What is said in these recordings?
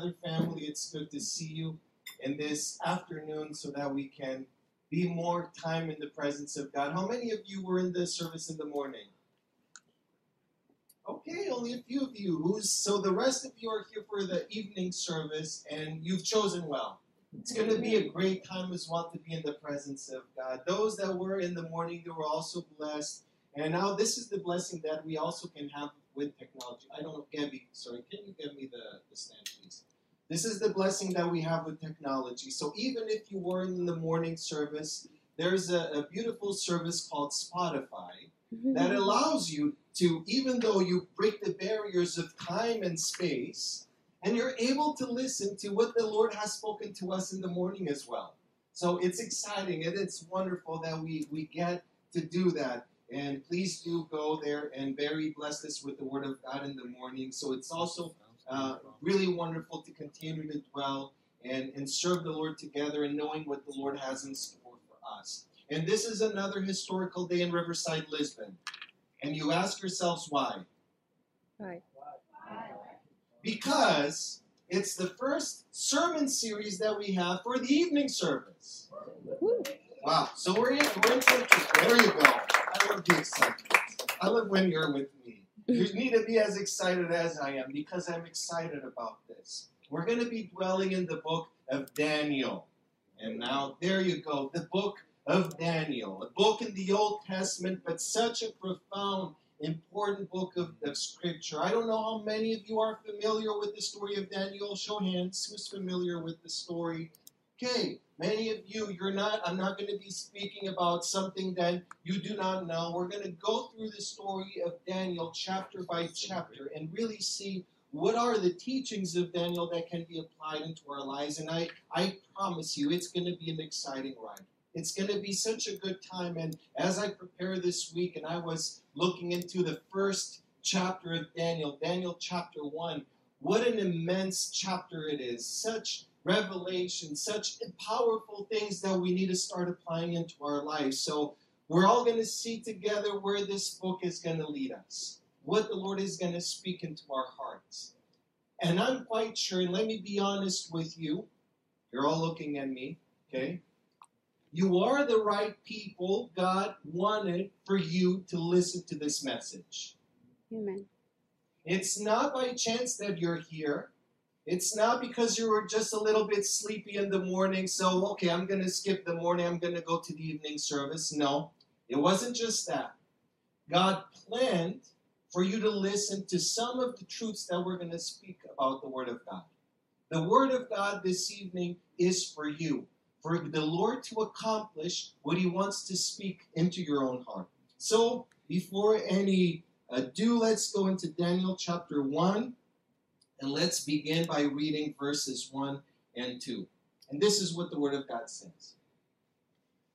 together, family. It's good to see you in this afternoon so that we can be more time in the presence of God. How many of you were in the service in the morning? Okay, only a few of you. Who's so the rest of you are here for the evening service and you've chosen well. It's going to be a great time as well to be in the presence of God. Those that were in the morning, they were also blessed. And now this is the blessing that we also can have with technology. I don't know, Gabby, sorry, can you give me the, the stand, please? This is the blessing that we have with technology. So even if you were in the morning service, there's a, a beautiful service called Spotify mm-hmm. that allows you to, even though you break the barriers of time and space, and you're able to listen to what the Lord has spoken to us in the morning as well. So it's exciting and it's wonderful that we, we get to do that. And please do go there and very bless us with the Word of God in the morning. So it's also uh, really wonderful to continue to dwell and, and serve the Lord together and knowing what the Lord has in store for us. And this is another historical day in Riverside, Lisbon. And you ask yourselves why? Right. Because it's the first sermon series that we have for the evening service. Woo. Wow. So we're in, we're in There you go. I love the excitement. I love when you're with me. You need to be as excited as I am because I'm excited about this. We're going to be dwelling in the book of Daniel. And now, there you go. The book of Daniel. A book in the Old Testament, but such a profound, important book of, of Scripture. I don't know how many of you are familiar with the story of Daniel. Show hands. Who's familiar with the story? Okay, many of you, you're not, I'm not going to be speaking about something that you do not know. We're going to go through the story of Daniel chapter by chapter and really see what are the teachings of Daniel that can be applied into our lives. And I, I promise you, it's going to be an exciting ride. It's going to be such a good time. And as I prepare this week and I was looking into the first chapter of Daniel, Daniel chapter 1, what an immense chapter it is. Such revelation, such powerful things that we need to start applying into our lives. So we're all going to see together where this book is going to lead us, what the Lord is going to speak into our hearts. And I'm quite sure, and let me be honest with you, you're all looking at me, okay? You are the right people God wanted for you to listen to this message. Amen. It's not by chance that you're here. It's not because you were just a little bit sleepy in the morning, so, okay, I'm going to skip the morning, I'm going to go to the evening service. No, it wasn't just that. God planned for you to listen to some of the truths that we're going to speak about the Word of God. The Word of God this evening is for you, for the Lord to accomplish what He wants to speak into your own heart. So, before any ado, let's go into Daniel chapter 1. And let's begin by reading verses 1 and 2. And this is what the Word of God says.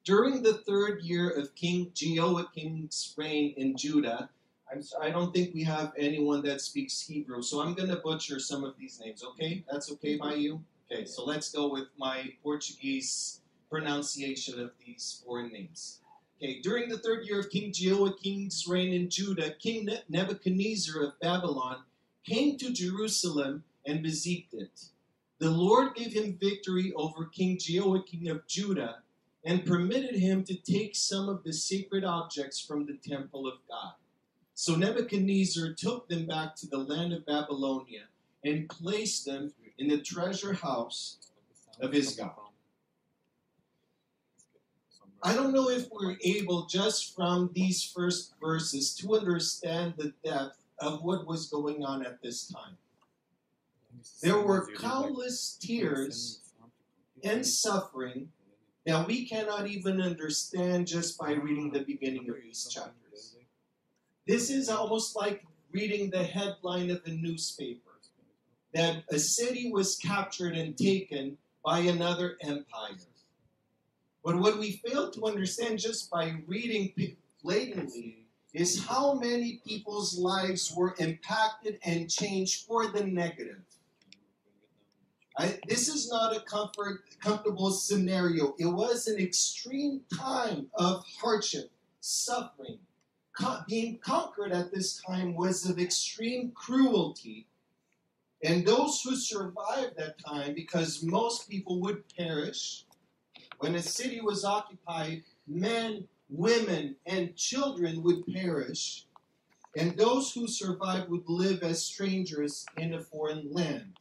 During the third year of King Jehoiakim's reign in Judah, I'm I don't think we have anyone that speaks Hebrew, so I'm going to butcher some of these names, okay? That's okay by you? Okay, so let's go with my Portuguese pronunciation of these foreign names. Okay, during the third year of King Jehoiakim's reign in Judah, King Nebuchadnezzar of Babylon came to Jerusalem and besieged it. The Lord gave him victory over King Jehoiakim of Judah and permitted him to take some of the sacred objects from the temple of God. So Nebuchadnezzar took them back to the land of Babylonia and placed them in the treasure house of his God. I don't know if we're able, just from these first verses, to understand the depth of what was going on at this time. There were countless tears and suffering that we cannot even understand just by reading the beginning of these chapters. This is almost like reading the headline of a newspaper that a city was captured and taken by another empire. But what we fail to understand just by reading blatantly is how many people's lives were impacted and changed for the negative. I, this is not a comfort, comfortable scenario. It was an extreme time of hardship, suffering. being conquered at this time was of extreme cruelty. And those who survived that time, because most people would perish, when a city was occupied, men, women, and children would perish, and those who survived would live as strangers in a foreign land.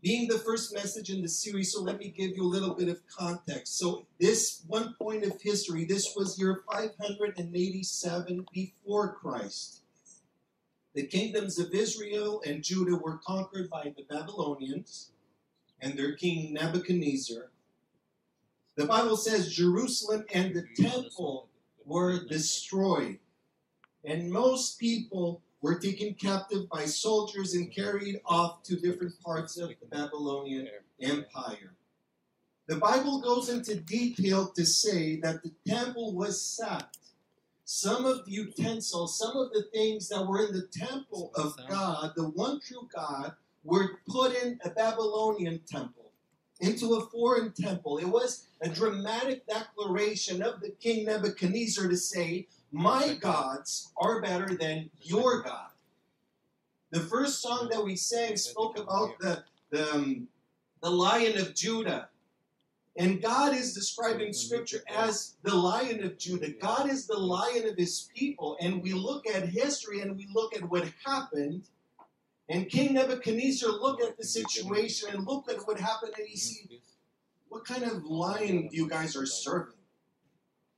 Being the first message in the series, so let me give you a little bit of context. So, this one point of history, this was year 587 before Christ. The kingdoms of Israel and Judah were conquered by the Babylonians and their king Nebuchadnezzar. The Bible says Jerusalem and the temple were destroyed, and most people were taken captive by soldiers and carried off to different parts of the Babylonian Empire. The Bible goes into detail to say that the temple was sacked. Some of the utensils, some of the things that were in the temple of God, the one true God, were put in a Babylonian temple, into a foreign temple. It was a dramatic declaration of the king Nebuchadnezzar to say, My gods are better than your God. The first song that we sang spoke about the, the, um, the lion of Judah. And God is describing scripture as the lion of Judah. God is the lion of his people. And we look at history and we look at what happened. And King Nebuchadnezzar looked at the situation and looked at what happened and he said, What kind of lion do you guys are serving?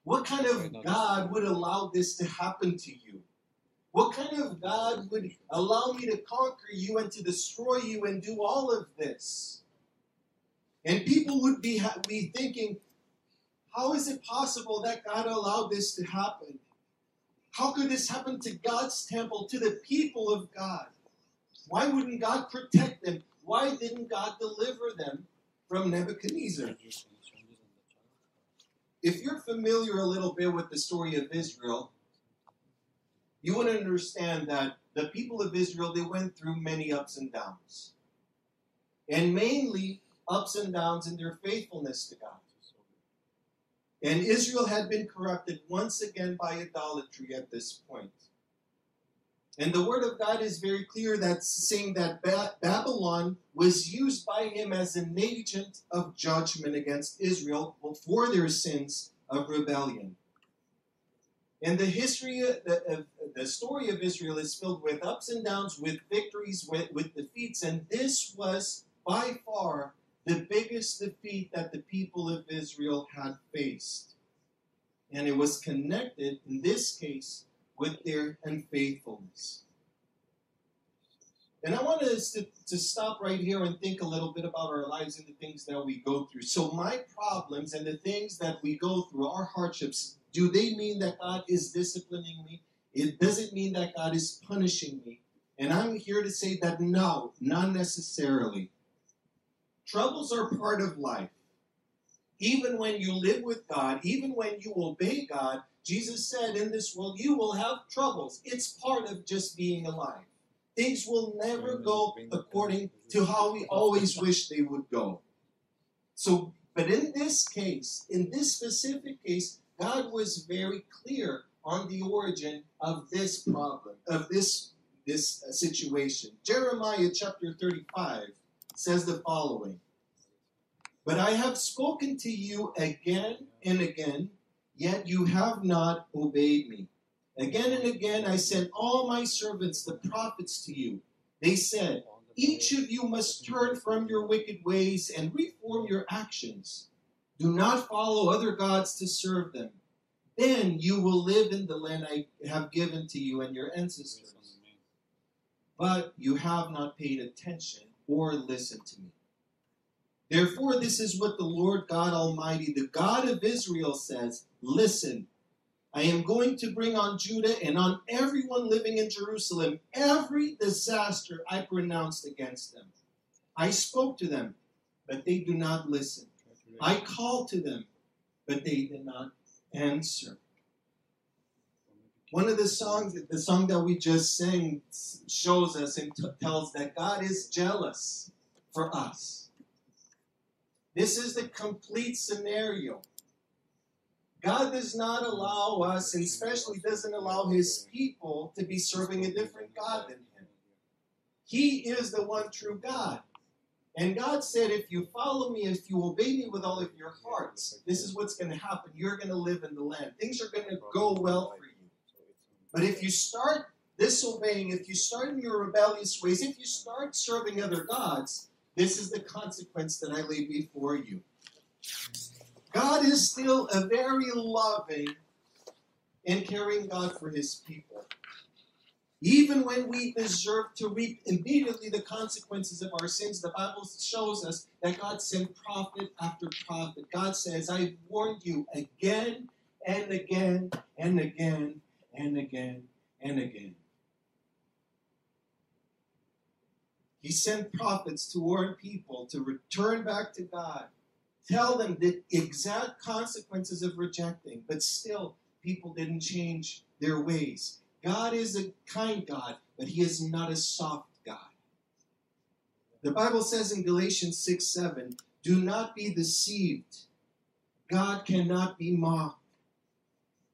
What kind of God would allow this to happen to you? What kind of God would allow me to conquer you and to destroy you and do all of this? And people would be, be thinking, how is it possible that God allowed this to happen? How could this happen to God's temple, to the people of God? Why wouldn't God protect them? Why didn't God deliver them from Nebuchadnezzar? If you're familiar a little bit with the story of Israel, you would understand that the people of Israel they went through many ups and downs. And mainly ups and downs in their faithfulness to God. And Israel had been corrupted once again by idolatry at this point. And the word of God is very clear that saying that ba- Babylon was used by him as an agent of judgment against Israel for their sins of rebellion. And the history, uh, the, uh, the story of Israel is filled with ups and downs, with victories, with, with defeats, and this was by far the biggest defeat that the people of Israel had faced. And it was connected, in this case, with their unfaithfulness. And I want us to, to stop right here and think a little bit about our lives and the things that we go through. So, my problems and the things that we go through, our hardships, do they mean that God is disciplining me? It doesn't mean that God is punishing me. And I'm here to say that no, not necessarily. Troubles are part of life. Even when you live with God, even when you obey God, Jesus said, In this world you will have troubles. It's part of just being alive. Things will never go according to how we always wish they would go. So, but in this case, in this specific case, God was very clear on the origin of this problem, of this, this uh, situation. Jeremiah chapter 35 says the following But I have spoken to you again and again, yet you have not obeyed me. Again and again I sent all my servants, the prophets, to you. They said, Each of you must turn from your wicked ways and reform your actions. Do not follow other gods to serve them. Then you will live in the land I have given to you and your ancestors. But you have not paid attention or listened to me. Therefore, this is what the Lord God Almighty, the God of Israel, says Listen, I am going to bring on Judah and on everyone living in Jerusalem every disaster I pronounced against them. I spoke to them, but they do not listen. I called to them, but they did not answer. One of the songs, the song that we just sang, shows us and t- tells that God is jealous for us. This is the complete scenario. God does not allow us, and especially doesn't allow his people, to be serving a different God than him. He is the one true God. And God said, if you follow me, if you obey me with all of your hearts, this is what's going to happen. You're going to live in the land. Things are going to go well for you. But if you start disobeying, if you start in your rebellious ways, if you start serving other gods, this is the consequence that I lay before you. God is still a very loving and caring God for his people. Even when we deserve to reap immediately the consequences of our sins, the Bible shows us that God sent prophet after prophet. God says, I've warned you again and again and again and again and again. He sent prophets to warn people to return back to God, tell them the exact consequences of rejecting, but still people didn't change their ways. God is a kind God, but He is not a soft God. The Bible says in Galatians 6 7, do not be deceived. God cannot be mocked.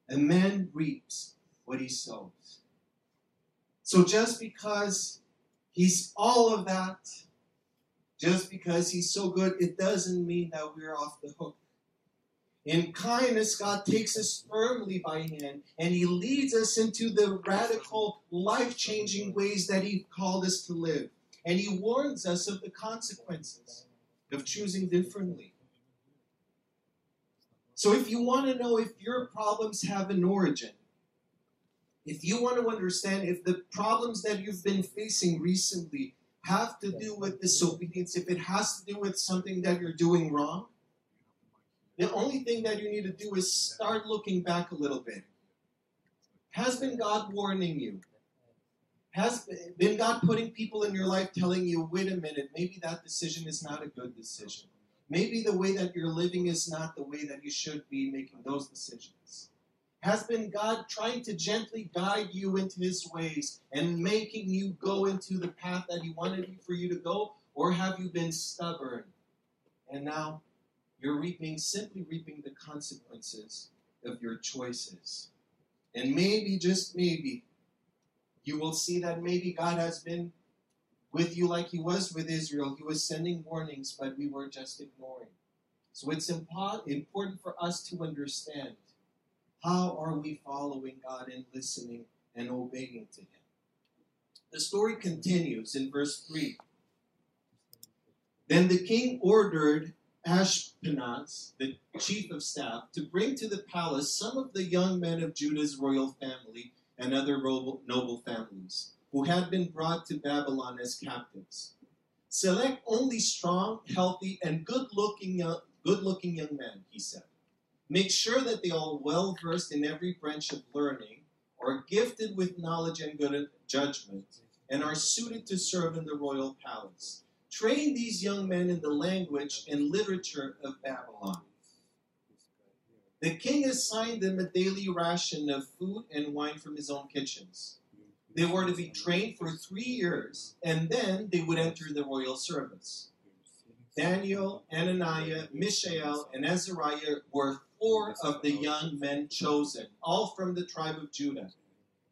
A man reaps what he sows. So just because he's all of that, just because he's so good, it doesn't mean that we're off the hook. In kindness, God takes us firmly by hand and He leads us into the radical, life changing ways that He called us to live. And He warns us of the consequences of choosing differently. So, if you want to know if your problems have an origin, if you want to understand if the problems that you've been facing recently have to do with disobedience, if it has to do with something that you're doing wrong, the only thing that you need to do is start looking back a little bit. Has been God warning you? Has been God putting people in your life telling you, wait a minute, maybe that decision is not a good decision? Maybe the way that you're living is not the way that you should be making those decisions. Has been God trying to gently guide you into His ways and making you go into the path that He wanted you for you to go? Or have you been stubborn and now you're reaping, simply reaping the consequences of your choices. And maybe, just maybe, you will see that maybe God has been with you like He was with Israel. He was sending warnings, but we were just ignoring. So it's important for us to understand how are we following God and listening and obeying to Him. The story continues in verse 3. Then the king ordered Ashpenaz, the chief of staff, to bring to the palace some of the young men of Judah's royal family and other noble families who had been brought to Babylon as captives. Select only strong, healthy, and good-looking young, good-looking young men, he said. Make sure that they are well versed in every branch of learning, are gifted with knowledge and good judgment, and are suited to serve in the royal palace train these young men in the language and literature of Babylon. The king assigned them a daily ration of food and wine from his own kitchens. They were to be trained for three years, and then they would enter the royal service. Daniel, Ananiah, Mishael, and Azariah were four of the young men chosen, all from the tribe of Judah.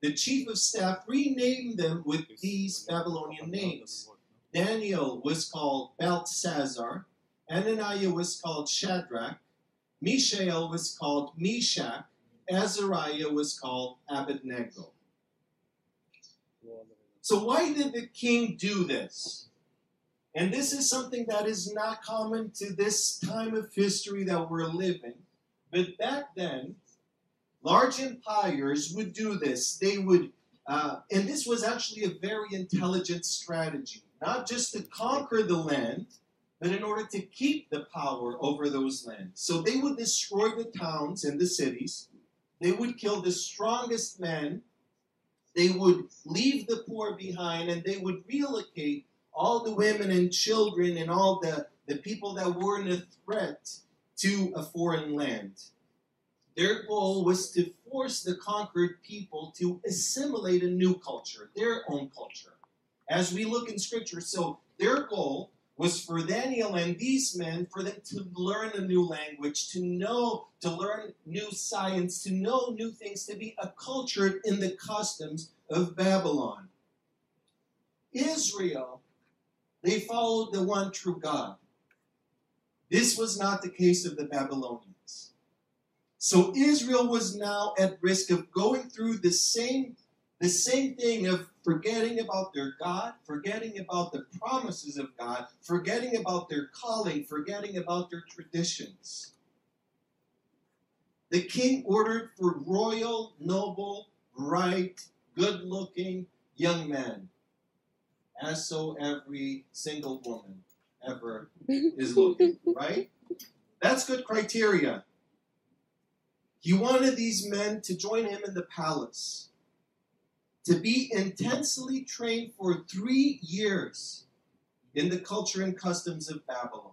The chief of staff renamed them with these Babylonian names Daniel was called Belteshazzar, Ananiah was called Shadrach, Mishael was called Meshach, Azariah was called Abednego. So, why did the king do this? And this is something that is not common to this time of history that we're living. But back then, large empires would do this. They would, uh, and this was actually a very intelligent strategy not just to conquer the land, but in order to keep the power over those lands. So they would destroy the towns and the cities, they would kill the strongest men, they would leave the poor behind, and they would relocate all the women and children and all the, the people that weren't a threat to a foreign land. Their goal was to force the conquered people to assimilate a new culture, their own culture as we look in scripture. So their goal was for Daniel and these men for them to learn a new language, to know, to learn new science, to know new things, to be acculturated in the customs of Babylon. Israel, they followed the one true God. This was not the case of the Babylonians. So Israel was now at risk of going through the same the same thing of forgetting about their God, forgetting about the promises of God, forgetting about their calling, forgetting about their traditions. The king ordered for royal, noble, bright, good looking young men, as so every single woman ever is looking, right? That's good criteria. He wanted these men to join him in the palace, to be intensely trained for three years in the culture and customs of Babylon.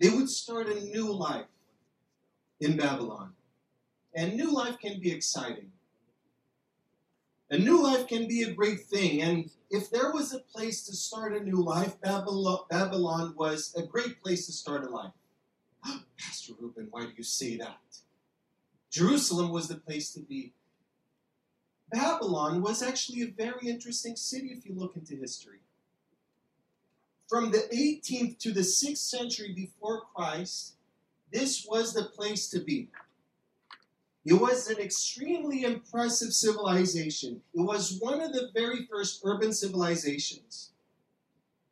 They would start a new life in Babylon. And new life can be exciting. A new life can be a great thing. And if there was a place to start a new life, Babylon, Babylon was a great place to start a life. Pastor Ruben, why do you say that? Jerusalem was the place to be. Babylon was actually a very interesting city if you look into history. From the 18th to the 6th century before Christ, this was the place to be. It was an extremely impressive civilization. It was one of the very first urban civilizations.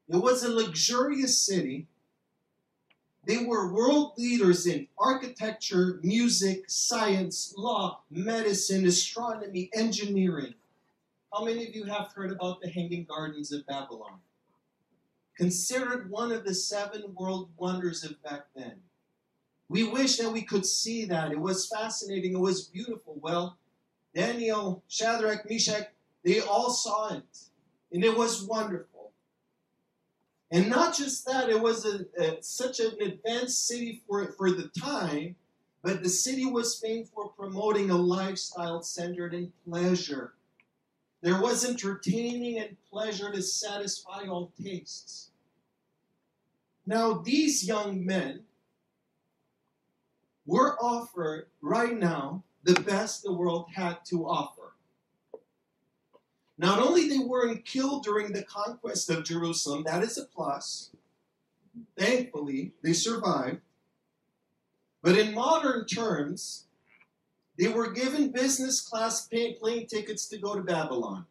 It was a luxurious city. They were world leaders in architecture, music, science, law, medicine, astronomy, engineering. How many of you have heard about the Hanging Gardens of Babylon? Considered one of the seven world wonders of back then. We wish that we could see that. It was fascinating. It was beautiful. Well, Daniel, Shadrach, Meshach, they all saw it. And it was wonderful. And not just that, it was a, a, such an advanced city for, for the time, but the city was famed for promoting a lifestyle centered in pleasure. There was entertaining and pleasure to satisfy all tastes. Now, these young men, we're offered right now the best the world had to offer. Not only they weren't killed during the conquest of Jerusalem, that is a plus. Thankfully, they survived. But in modern terms, they were given business class plane tickets to go to Babylon.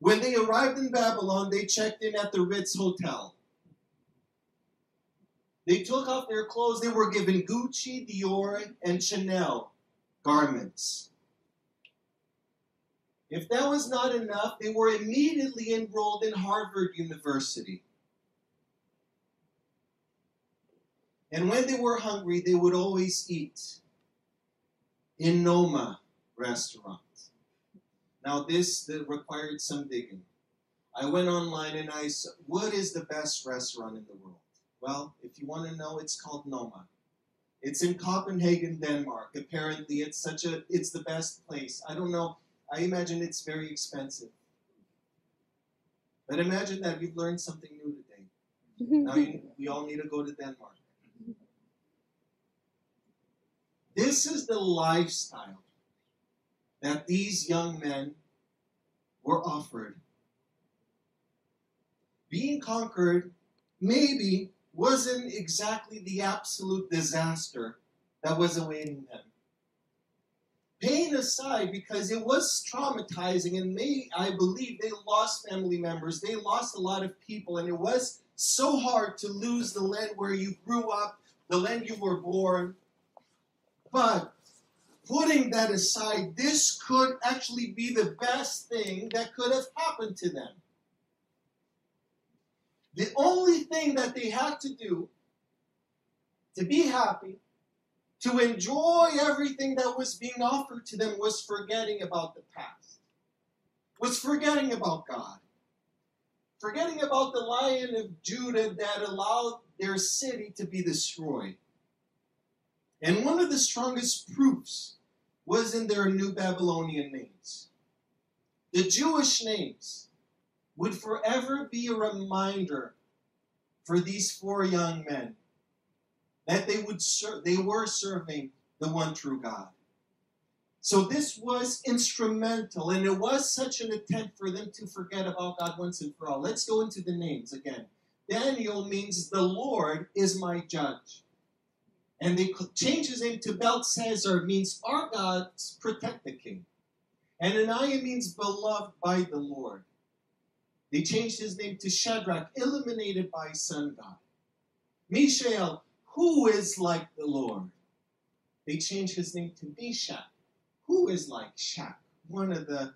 When they arrived in Babylon, they checked in at the Ritz Hotel. They took off their clothes. They were given Gucci, Dior, and Chanel garments. If that was not enough, they were immediately enrolled in Harvard University. And when they were hungry, they would always eat in Noma restaurant. Now, this required some digging. I went online and I said, what is the best restaurant in the world? Well, if you want to know, it's called Noma. It's in Copenhagen, Denmark. Apparently, it's such a it's the best place. I don't know. I imagine it's very expensive. But imagine that you've learned something new today. Now you, we all need to go to Denmark. This is the lifestyle that these young men were offered. Being conquered maybe wasn't exactly the absolute disaster that was awaiting them. Pain aside, because it was traumatizing, and they, I believe, they lost family members, they lost a lot of people, and it was so hard to lose the land where you grew up, the land you were born. But putting that aside, this could actually be the best thing that could have happened to them. The only thing that they had to do to be happy, to enjoy everything that was being offered to them, was forgetting about the past, was forgetting about God, forgetting about the lion of Judah that allowed their city to be destroyed. And one of the strongest proofs was in their new Babylonian names. The Jewish names would forever be a reminder for these four young men that they would ser- they were serving the one true God. So this was instrumental, and it was such an attempt for them to forget about God once and for all. Let's go into the names again. Daniel means the Lord is my judge. And they could change his name to Belshazzar, means our God protect the king. And Ananiah means beloved by the Lord. They changed his name to Shadrach, illuminated by sun God. Mishael, who is like the Lord? They changed his name to Meshach, who is like Shach, one of the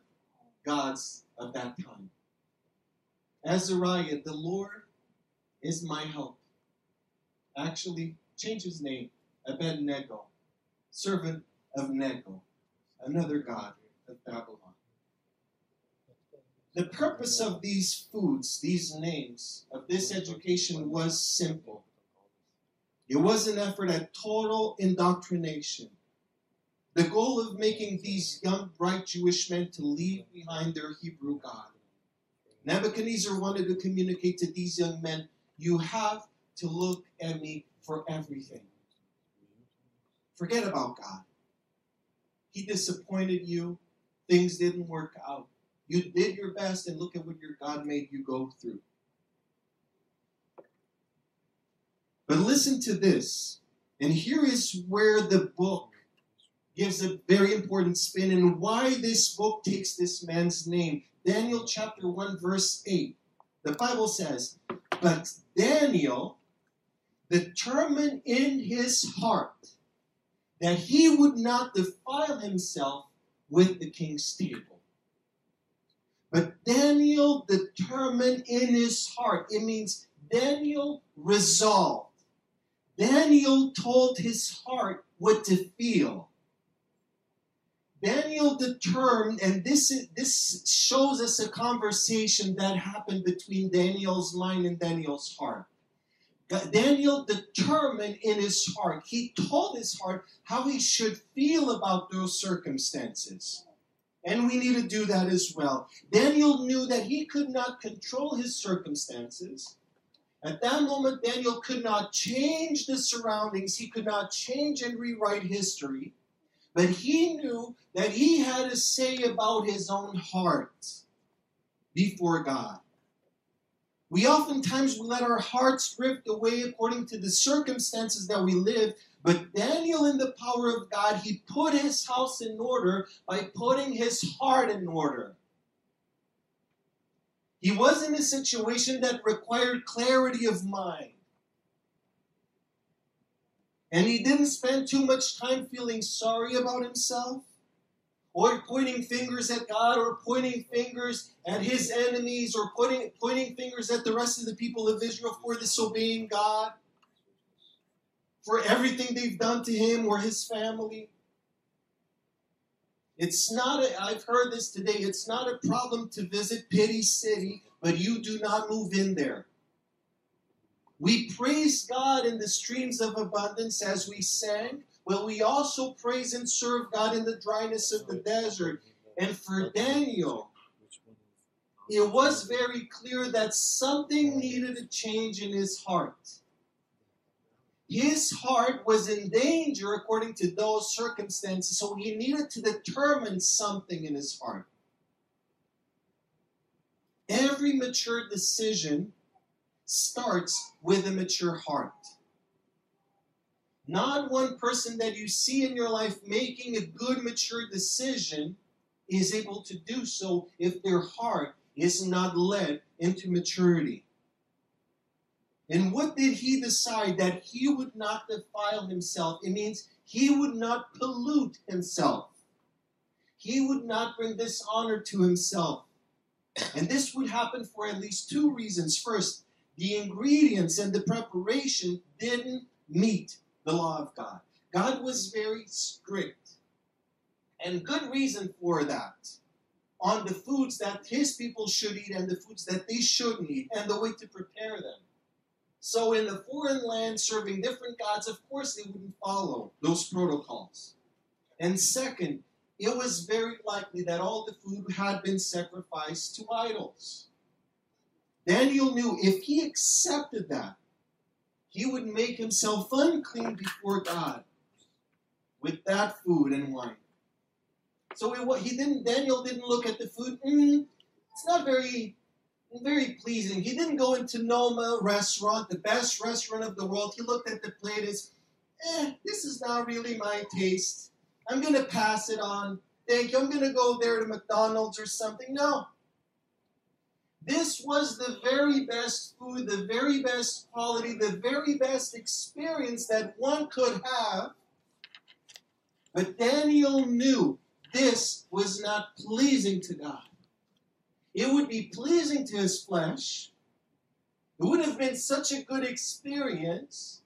gods of that time. Azariah, the Lord is my help. Actually, change his name, Abednego, servant of Nego, another god of Babylon. The purpose of these foods, these names, of this education was simple. It was an effort at total indoctrination. The goal of making these young, bright Jewish men to leave behind their Hebrew God. Nebuchadnezzar wanted to communicate to these young men you have to look at me for everything. Forget about God. He disappointed you, things didn't work out. You did your best, and look at what your God made you go through. But listen to this. And here is where the book gives a very important spin and why this book takes this man's name. Daniel chapter 1, verse 8. The Bible says, But Daniel determined in his heart that he would not defile himself with the king's table. But Daniel determined in his heart. It means Daniel resolved. Daniel told his heart what to feel. Daniel determined, and this, this shows us a conversation that happened between Daniel's mind and Daniel's heart. Daniel determined in his heart, he told his heart how he should feel about those circumstances. And we need to do that as well. Daniel knew that he could not control his circumstances. At that moment, Daniel could not change the surroundings, he could not change and rewrite history. But he knew that he had a say about his own heart before God. We oftentimes we let our hearts drift away according to the circumstances that we live. But Daniel, in the power of God, he put his house in order by putting his heart in order. He was in a situation that required clarity of mind. And he didn't spend too much time feeling sorry about himself or pointing fingers at God or pointing fingers at his enemies or pointing, pointing fingers at the rest of the people of Israel for disobeying God, for everything they've done to him or his family. It's not, a, I've heard this today, it's not a problem to visit Pity City, but you do not move in there. We praise God in the streams of abundance as we sang, Will we also praise and serve God in the dryness of the desert? And for Daniel, it was very clear that something needed to change in his heart. His heart was in danger according to those circumstances, so he needed to determine something in his heart. Every mature decision starts with a mature heart. Not one person that you see in your life making a good, mature decision is able to do so if their heart is not led into maturity. And what did he decide? That he would not defile himself. It means he would not pollute himself. He would not bring dishonor to himself. And this would happen for at least two reasons. First, the ingredients and the preparation didn't meet the law of God. God was very strict, and good reason for that, on the foods that his people should eat and the foods that they shouldn't eat, and the way to prepare them. So, in the foreign land, serving different gods, of course, they wouldn't follow those protocols. And second, it was very likely that all the food had been sacrificed to idols. Daniel knew if he accepted that, he would make himself unclean before God with that food and wine. So it, he didn't. Daniel didn't look at the food. Mm, it's not very, very pleasing. He didn't go into Noma restaurant, the best restaurant of the world. He looked at the plate as, eh, this is not really my taste. I'm gonna pass it on. Thank you. I'm gonna go there to McDonald's or something. No. This was the very best food, the very best quality, the very best experience that one could have. But Daniel knew this was not pleasing to God. It would be pleasing to his flesh. It would have been such a good experience.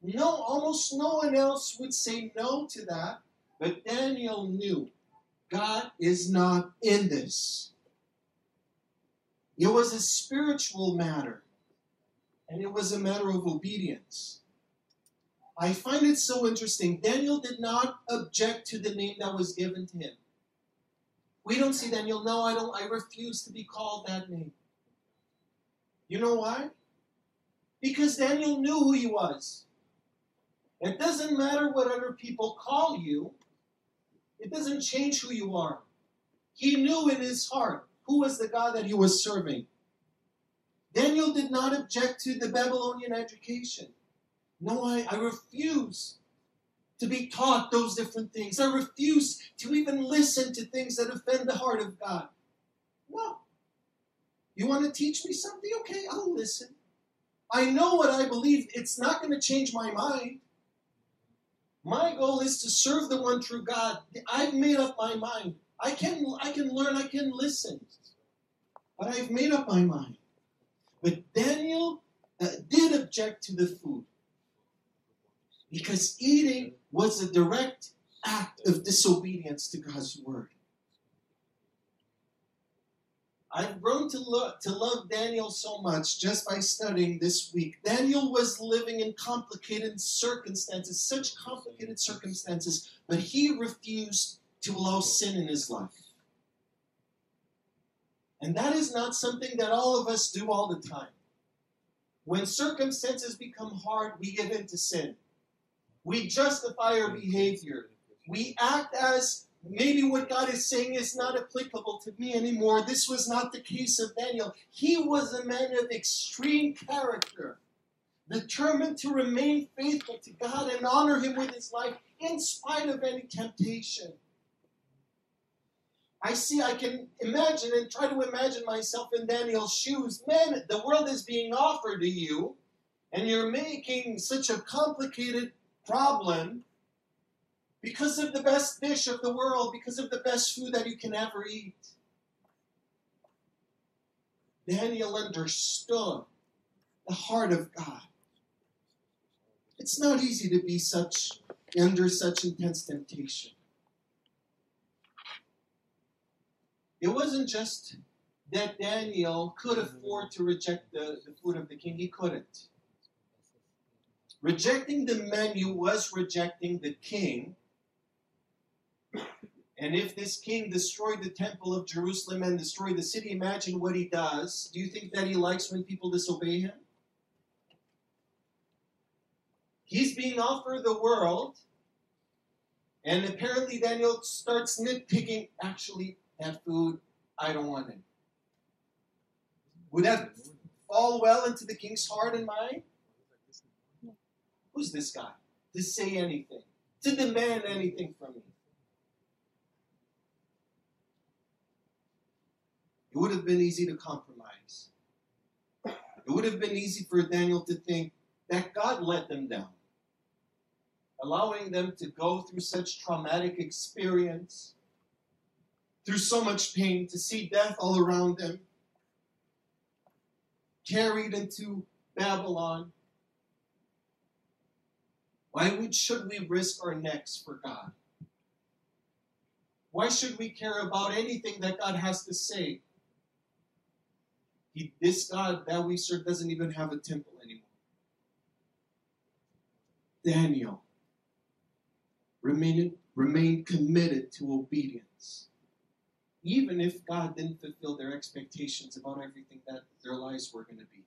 No, almost no one else would say no to that. But Daniel knew God is not in this. It was a spiritual matter, and it was a matter of obedience. I find it so interesting. Daniel did not object to the name that was given to him. We don't see Daniel, no, I don't, I refuse to be called that name. You know why? Because Daniel knew who he was. It doesn't matter what other people call you, it doesn't change who you are. He knew in his heart who was the God that he was serving. Daniel did not object to the Babylonian education. No, I, I refuse to be taught those different things. I refuse to even listen to things that offend the heart of God. No. You want to teach me something? Okay, I'll listen. I know what I believe. It's not going to change my mind. My goal is to serve the one true God. I've made up my mind. I can I can learn, I can listen. But I've made up my mind. But Daniel uh, did object to the food because eating was a direct act of disobedience to God's word. I've grown to, lo- to love Daniel so much just by studying this week. Daniel was living in complicated circumstances, such complicated circumstances, but he refused to allow sin in his life. And that is not something that all of us do all the time. When circumstances become hard, we give in to sin. We justify our behavior. We act as maybe what God is saying is not applicable to me anymore. This was not the case of Daniel. He was a man of extreme character, determined to remain faithful to God and honor Him with his life in spite of any temptation. I see, I can imagine and try to imagine myself in Daniel's shoes. Man, the world is being offered to you, and you're making such a complicated problem because of the best dish of the world, because of the best food that you can ever eat. Daniel understood the heart of God. It's not easy to be such under such intense temptation. It wasn't just that Daniel could afford to reject the, the food of the king, he couldn't. Rejecting the menu was rejecting the king. And if this king destroyed the temple of Jerusalem and destroyed the city, imagine what he does. Do you think that he likes when people disobey him? He's being offered the world, and apparently Daniel starts nitpicking. Actually, that food, I don't want it. Would that fall well into the king's heart and mind? Who's this guy to say anything, to demand anything from me? It would have been easy to compromise. It would have been easy for Daniel to think that God let them down, allowing them to go through such traumatic experience, through so much pain, to see death all around them, carried into Babylon. Why would, should we risk our necks for God? Why should we care about anything that God has to say? He, this God that we serve doesn't even have a temple anymore. Daniel remained, remained committed to obedience, even if God didn't fulfill their expectations about everything that their lives were going to be.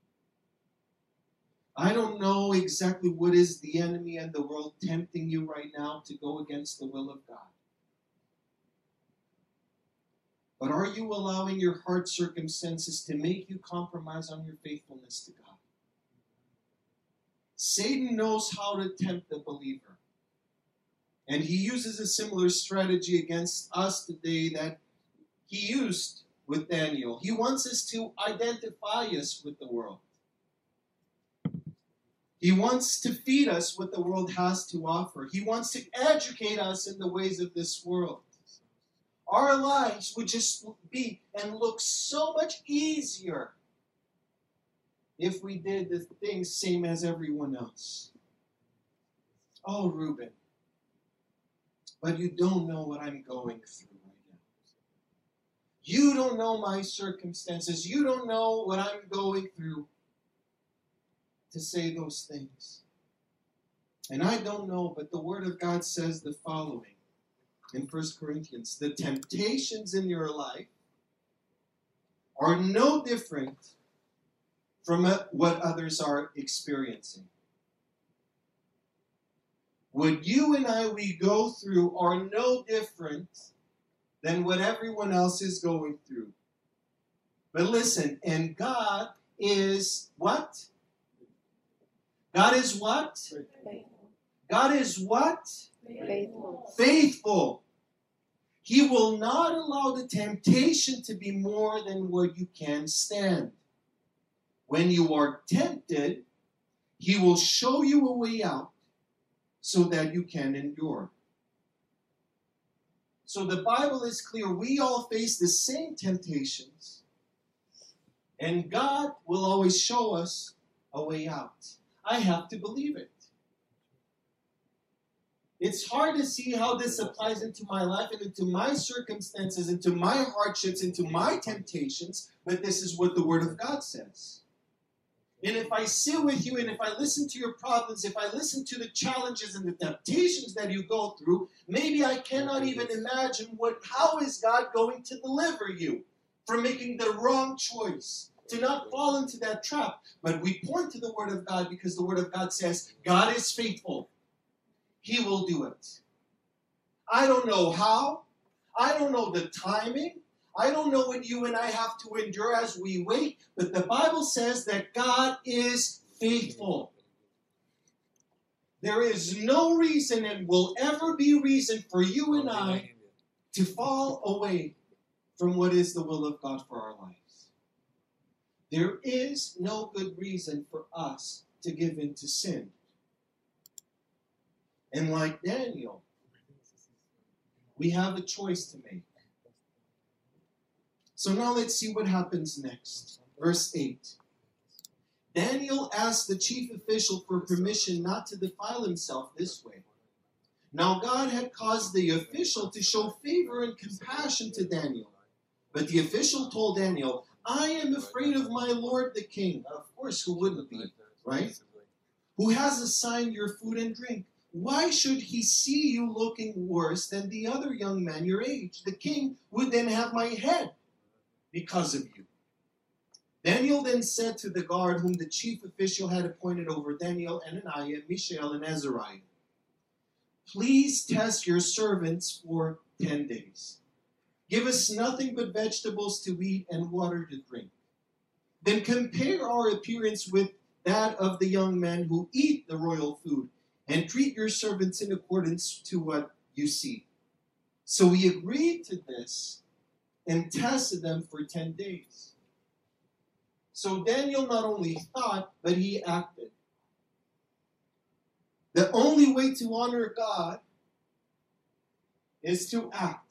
I don't know exactly what is the enemy and the world tempting you right now to go against the will of God. But are you allowing your heart circumstances to make you compromise on your faithfulness to God? Satan knows how to tempt the believer. And he uses a similar strategy against us today that he used with Daniel. He wants us to identify us with the world. He wants to feed us what the world has to offer. He wants to educate us in the ways of this world. Our lives would just be and look so much easier if we did the things same as everyone else. Oh, Rúben, but you don't know what I'm going through right now. You don't know my circumstances. You don't know what I'm going through to say those things. And I don't know, but the Word of God says the following in 1 Corinthians The temptations in your life are no different from what others are experiencing. What you and I we go through are no different than what everyone else is going through. But listen, and God is what? God is what? Faithful. God is what? Faithful. Faithful. He will not allow the temptation to be more than what you can stand. When you are tempted, He will show you a way out so that you can endure. So the Bible is clear. We all face the same temptations, and God will always show us a way out. I have to believe it. It's hard to see how this applies into my life and into my circumstances, into my hardships, into my temptations, but this is what the Word of God says. And if I sit with you and if I listen to your problems, if I listen to the challenges and the temptations that you go through, maybe I cannot even imagine what how is God going to deliver you from making the wrong choice, to not fall into that trap. But we point to the Word of God because the Word of God says God is faithful. He will do it. I don't know how. I don't know the timing. I don't know what you and I have to endure as we wait, but the Bible says that God is faithful. There is no reason and will ever be reason for you and I to fall away from what is the will of God for our lives. There is no good reason for us to give in to sin. And like Daniel, we have a choice to make. So now let's see what happens next. Verse 8. Daniel asked the chief official for permission not to defile himself this way. Now God had caused the official to show favor and compassion to Daniel. But the official told Daniel, I am afraid of my lord the king. Of course, who wouldn't be, right? Who has assigned your food and drink. Why should he see you looking worse than the other young men your age? The king would then have my head because of you. Daniel then said to the guard whom the chief official had appointed over Daniel, and Ananiah, Mishael, and Azariah, Please test your servants for ten days. Give us nothing but vegetables to eat and water to drink. Then compare our appearance with that of the young men who eat the royal food, and treat your servants in accordance to what you see. So he agreed to this and tested them for 10 days. So Daniel not only thought, but he acted. The only way to honor God is to act.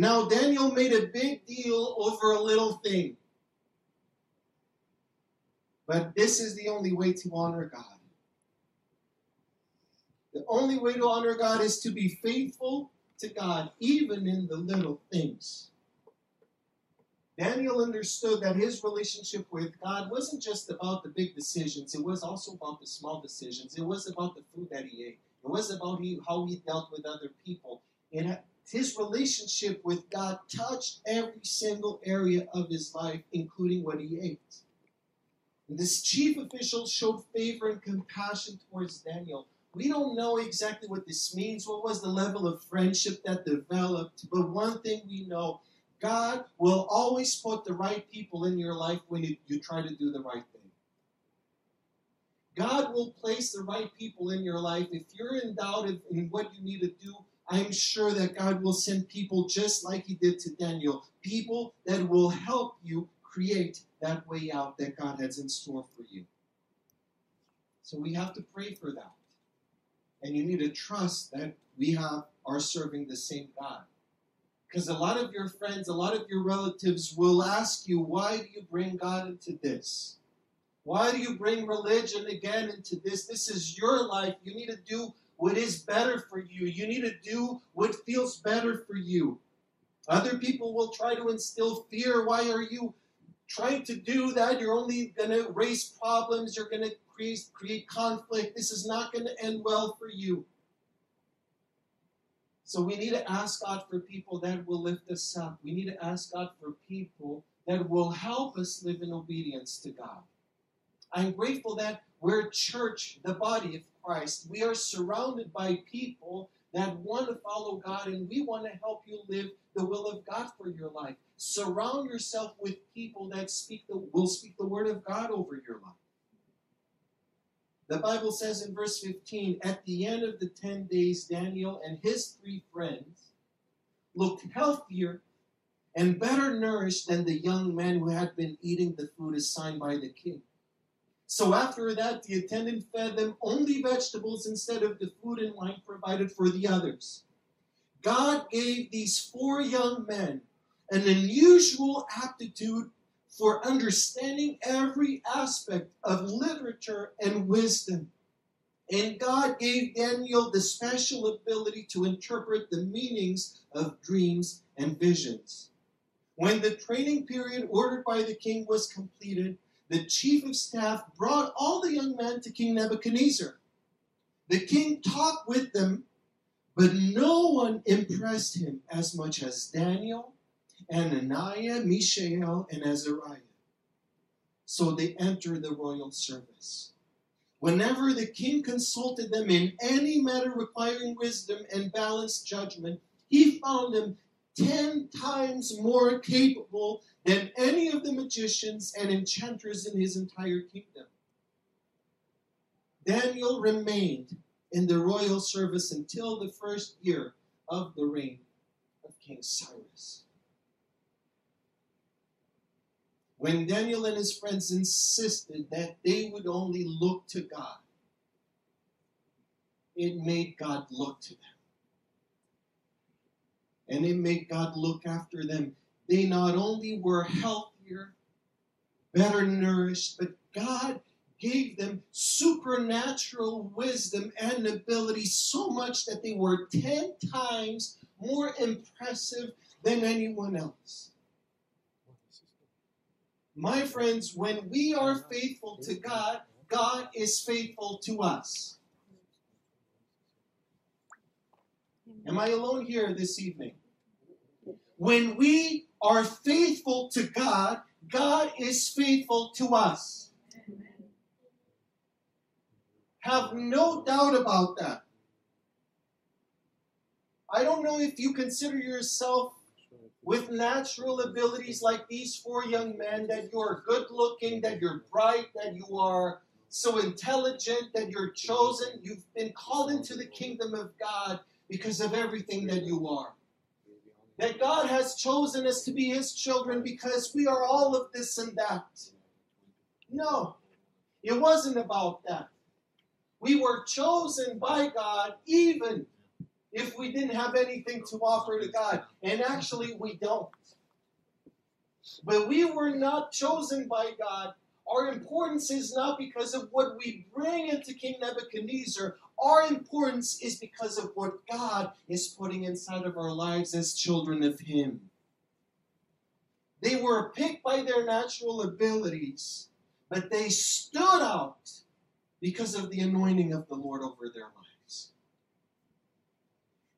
Now, Daniel made a big deal over a little thing. But this is the only way to honor God. The only way to honor God is to be faithful to God, even in the little things. Daniel understood that his relationship with God wasn't just about the big decisions, it was also about the small decisions. It was about the food that he ate, it was about he, how he dealt with other people. And his relationship with God touched every single area of his life, including what he ate. And this chief official showed favor and compassion towards Daniel. We don't know exactly what this means. What was the level of friendship that developed? But one thing we know God will always put the right people in your life when you, you try to do the right thing. God will place the right people in your life. If you're in doubt in, what you need to do, I'm sure that God will send people just like He did to Daniel people that will help you create that way out that God has in store for you. So we have to pray for that. And you need to trust that we have are serving the same God. Because a lot of your friends, a lot of your relatives will ask you, why do you bring God into this? Why do you bring religion again into this? This is your life. You need to do what is better for you. You need to do what feels better for you. Other people will try to instill fear. Why are you trying to do that? You're only going to raise problems. You're going to create, create conflict. This is not going to end well for you. So we need to ask God for people that will lift us up. We need to ask God for people that will help us live in obedience to God. I'm grateful that we're church, the body of Christ. We are surrounded by people that want to follow God and we want to help you live the will of God for your life. Surround yourself with people that speak the will speak the word of God over your life. The Bible says in verse 15, at the end of the 10 days, Daniel and his three friends looked healthier and better nourished than the young men who had been eating the food assigned by the king. So after that, the attendant fed them only vegetables instead of the food and wine provided for the others. God gave these four young men an unusual aptitude for understanding every aspect of literature and wisdom. And God gave Daniel the special ability to interpret the meanings of dreams and visions. When the training period ordered by the king was completed, the chief of staff brought all the young men to King Nebuchadnezzar. The king talked with them, but no one impressed him as much as Daniel, Ananiah, Mishael, and Azariah. So they entered the royal service. Whenever the king consulted them in any matter requiring wisdom and balanced judgment, he found them ten times more capable than any of the magicians and enchanters in his entire kingdom. Daniel remained in the royal service until the first year of the reign of King Cyrus. When Daniel and his friends insisted that they would only look to God, it made God look to them. And it made God look after them they not only were healthier, better nourished, but God gave them supernatural wisdom and ability so much that they were 10 times more impressive than anyone else. My friends, when we are faithful to God, God is faithful to us. Am I alone here this evening? When we are faithful to God, God is faithful to us. Have no doubt about that. I don't know if you consider yourself with natural abilities like these four young men, that you are good looking, that you're bright, that you are so intelligent, that you're chosen. You've been called into the kingdom of God because of everything that you are that God has chosen us to be His children because we are all of this and that. No, it wasn't about that. We were chosen by God even if we didn't have anything to offer to God. And actually, we don't. But we were not chosen by God. Our importance is not because of what we bring into King Nebuchadnezzar. Our importance is because of what God is putting inside of our lives as children of Him. They were picked by their natural abilities, but they stood out because of the anointing of the Lord over their lives.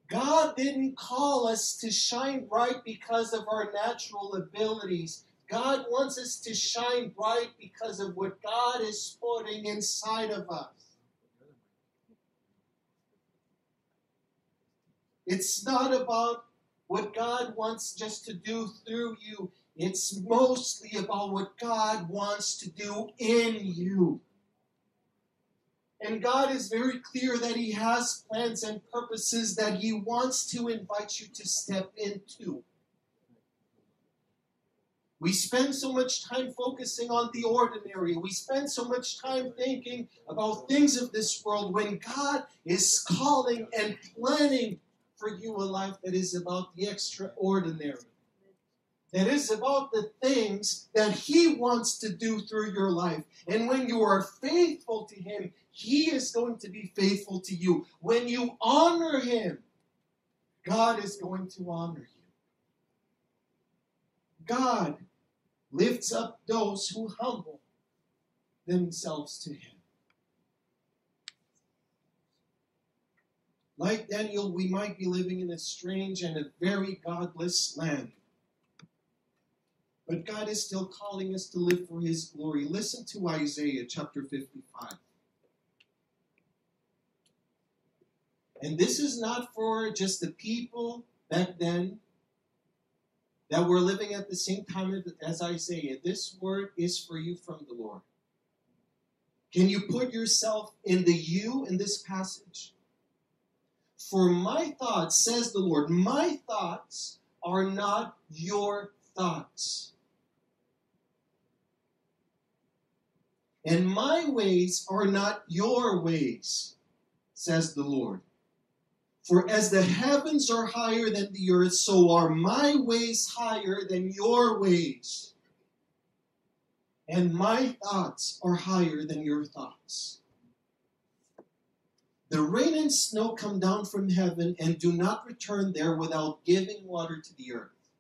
God didn't call us to shine bright because of our natural abilities. God wants us to shine bright because of what God is putting inside of us. It's not about what God wants just to do through you. It's mostly about what God wants to do in you. And God is very clear that He has plans and purposes that He wants to invite you to step into. We spend so much time focusing on the ordinary. We spend so much time thinking about things of this world when God is calling and planning for you a life that is about the extraordinary. That is about the things that He wants to do through your life. And when you are faithful to Him, He is going to be faithful to you. When you honor Him, God is going to honor you. God lifts up those who humble themselves to Him. Like Daniel, we might be living in a strange and a very godless land. But God is still calling us to live for His glory. Listen to Isaiah chapter 55. And this is not for just the people back then that were living at the same time as Isaiah. This word is for you from the Lord. Can you put yourself in the you in this passage? For my thoughts, says the Lord, my thoughts are not your thoughts. And my ways are not your ways, says the Lord. For as the heavens are higher than the earth, so are my ways higher than your ways. And my thoughts are higher than your thoughts. The rain and snow come down from heaven and do not return there without giving water to the earth.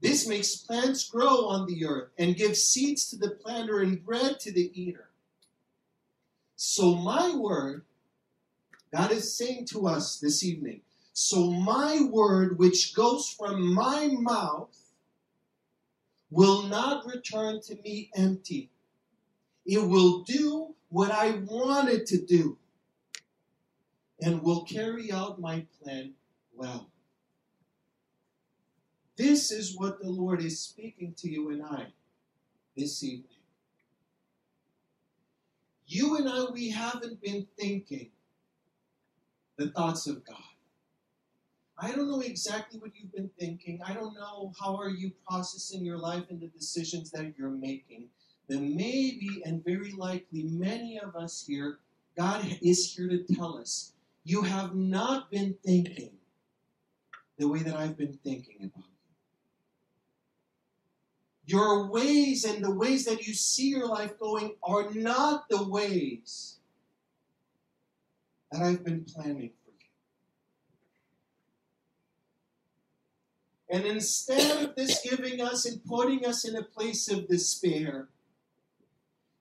This makes plants grow on the earth and gives seeds to the planter and bread to the eater. So, my word, God is saying to us this evening, so my word, which goes from my mouth, will not return to me empty. It will do what I want it to do and will carry out my plan well. This is what the Lord is speaking to you and I this evening. You and I, we haven't been thinking the thoughts of God. I don't know exactly what you've been thinking. I don't know how are you processing your life and the decisions that you're making. But maybe and very likely many of us here, God is here to tell us you have not been thinking the way that I've been thinking about you. Your ways and the ways that you see your life going are not the ways that I've been planning for you. And instead of this giving us and putting us in a place of despair,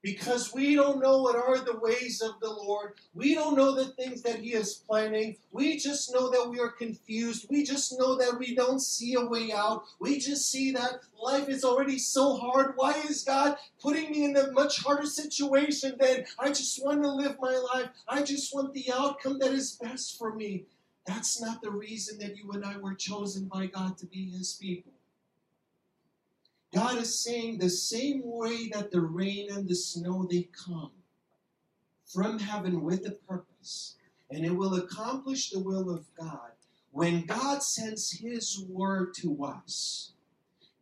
because we don't know what are the ways of the Lord. We don't know the things that He is planning. We just know that we are confused. We just know that we don't see a way out. We just see that life is already so hard. Why is God putting me in a much harder situation than I just want to live my life? I just want the outcome that is best for me. That's not the reason that you and I were chosen by God to be His people. God is saying the same way that the rain and the snow they come from heaven with a purpose and it will accomplish the will of God. When God sends his word to us,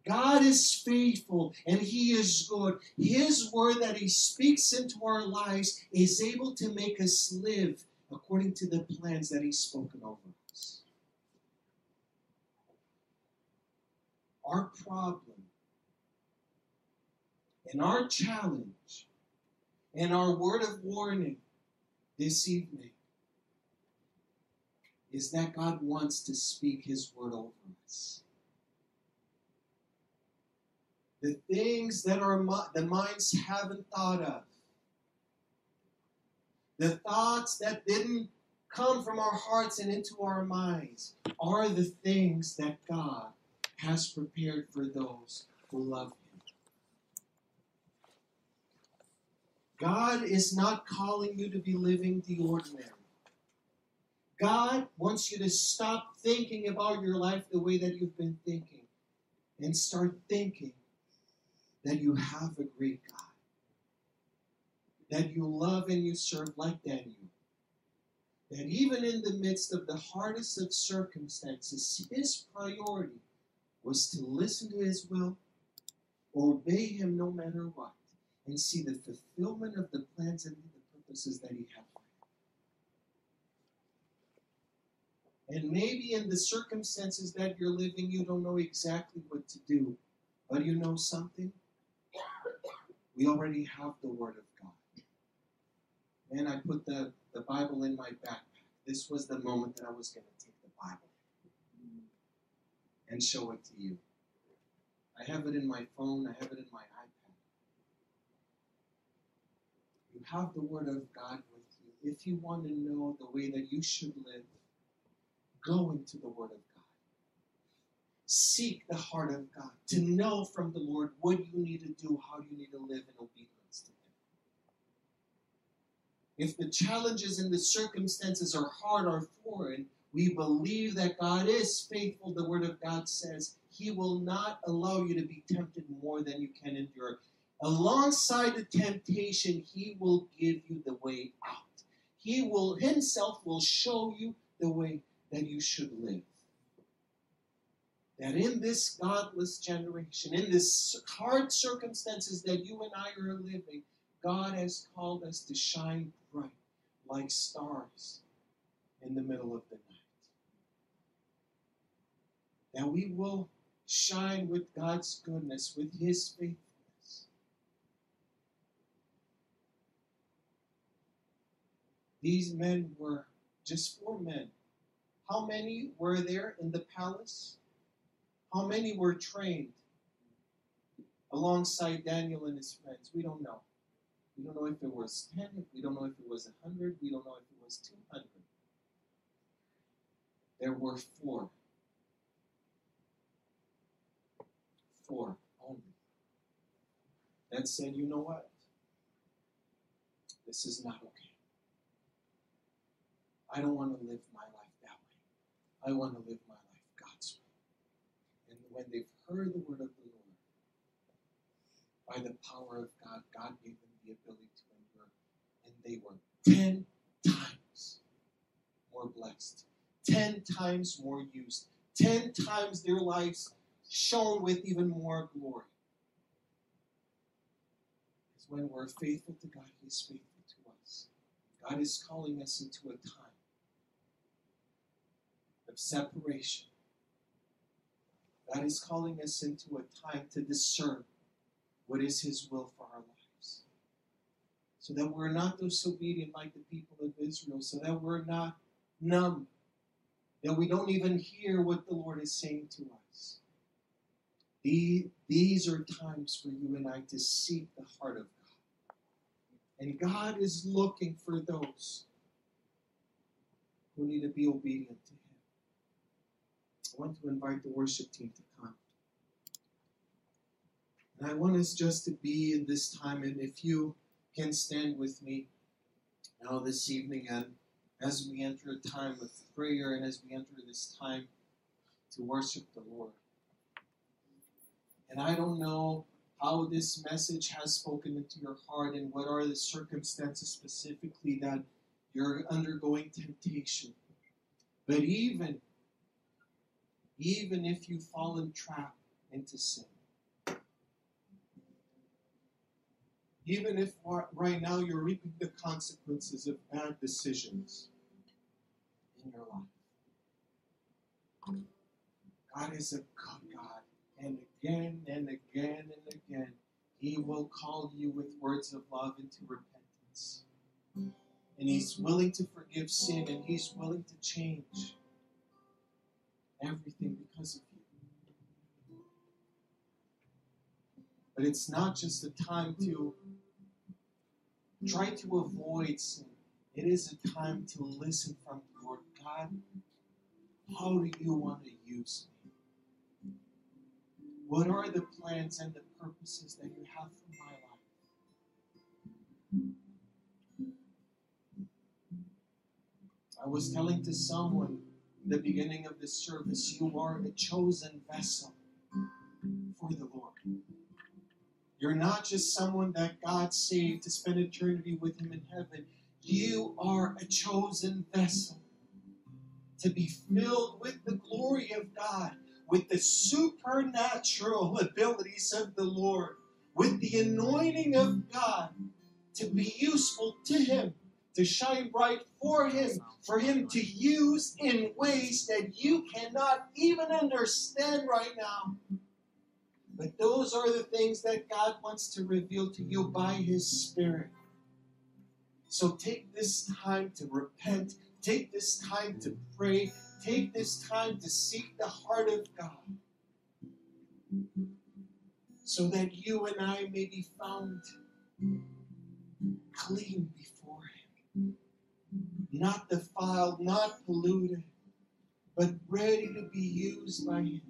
God is faithful and He is good. His word that He speaks into our lives is able to make us live according to the plans that He's spoken over us. Our problem and our challenge and our word of warning this evening is that God wants to speak His word over us. The things that our the minds haven't thought of, the thoughts that didn't come from our hearts and into our minds, are the things that God has prepared for those who love Him. God is not calling you to be living the ordinary. God wants you to stop thinking about your life the way that you've been thinking and start thinking that you have a great God, that you love and you serve like Daniel. That even in the midst of the hardest of circumstances, his priority was to listen to his will, obey him no matter what, and see the fulfillment of the plans and the purposes that he had for him. And maybe in the circumstances that you're living, you don't know exactly what to do. But you know something? We already have the Word of God. And I put the, the Bible in my backpack. This was the moment that I was going to take the Bible and show it to you. I have it in my phone, I have it in my You have the Word of God with you. If you want to know the way that you should live, go into the Word of God. Seek the heart of God to know from the Lord what you need to do, how you need to live in obedience to Him. If the challenges and the circumstances are hard or foreign, we believe that God is faithful. The Word of God says He will not allow you to be tempted more than you can endure. Alongside the temptation, He will give you the way out. He will Himself will show you the way that you should live. That in this godless generation, in this hard circumstances that you and I are living, God has called us to shine bright like stars in the middle of the night. That we will shine with God's goodness, with His faithfulness. These men were just four men. How many were there in the palace? How many were trained alongside Daniel and his friends? We don't know. We don't know if it was 10, we don't know if it was 100, we don't know if it was 200. There were four. Four only. That said, you know what? This is not okay. I don't want to live my life that way. I want to live my life God's way. And when they've heard the word of the Lord, by the power of God, God gave them the ability to endure. And they were 10 times more blessed, 10 times more used, 10 times their lives shone with even more glory. It's when we're faithful to God, He's faithful to us. God is calling us into a time of separation. God is calling us into a time to discern what is His will for our lives. So that we're not disobedient like the people of Israel, so that we're not numb, that we don't even hear what the Lord is saying to us. These are times for you and I to seek the heart of God. And God is looking for those who need to be obedient to Him. I want to invite the worship team to come. And I want us just to be in this time, and if you can stand with me now this evening, and as we enter a time of prayer and as we enter this time to worship the Lord. And I don't know how this message has spoken into your heart and what are the circumstances specifically that you're undergoing temptation. But even even if you've fallen trapped into sin. Even if right now you're reaping the consequences of bad decisions in your life. God is a good God, and again and again and again, He will call you with words of love into repentance. And He's willing to forgive sin, and He's willing to change everything because of you. But it's not just a time to try to avoid sin. It is a time to listen from the Lord God. How do you want to use me? What are the plans and the purposes that you have for my life? I was telling to someone the beginning of this service, you are a chosen vessel for the Lord. You're not just someone that God saved to spend eternity with Him in heaven. You are a chosen vessel to be filled with the glory of God, with the supernatural abilities of the Lord, with the anointing of God to be useful to Him, to shine bright for Him, for Him to use in ways that you cannot even understand right now. But those are the things that God wants to reveal to you by His Spirit. So take this time to repent, take this time to pray, take this time to seek the heart of God. So that you and I may be found clean before not defiled, not polluted, but ready to be used by Him.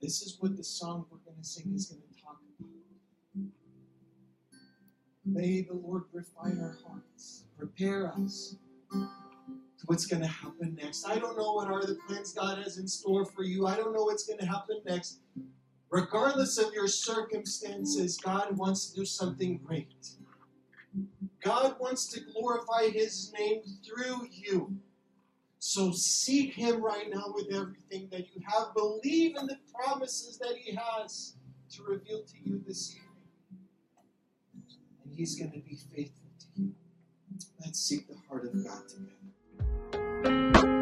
This is what the song we're going to sing is going to talk about. May the Lord refine our hearts, prepare us to what's going to happen next. I don't know what are the plans God has in store for you. I don't know what's going to happen next. Regardless of your circumstances, God wants to do something great. God wants to glorify His name through you. So seek Him right now with everything that you have. Believe in the promises that He has to reveal to you this evening. And He's going to be faithful to you. Let's seek the heart of God together.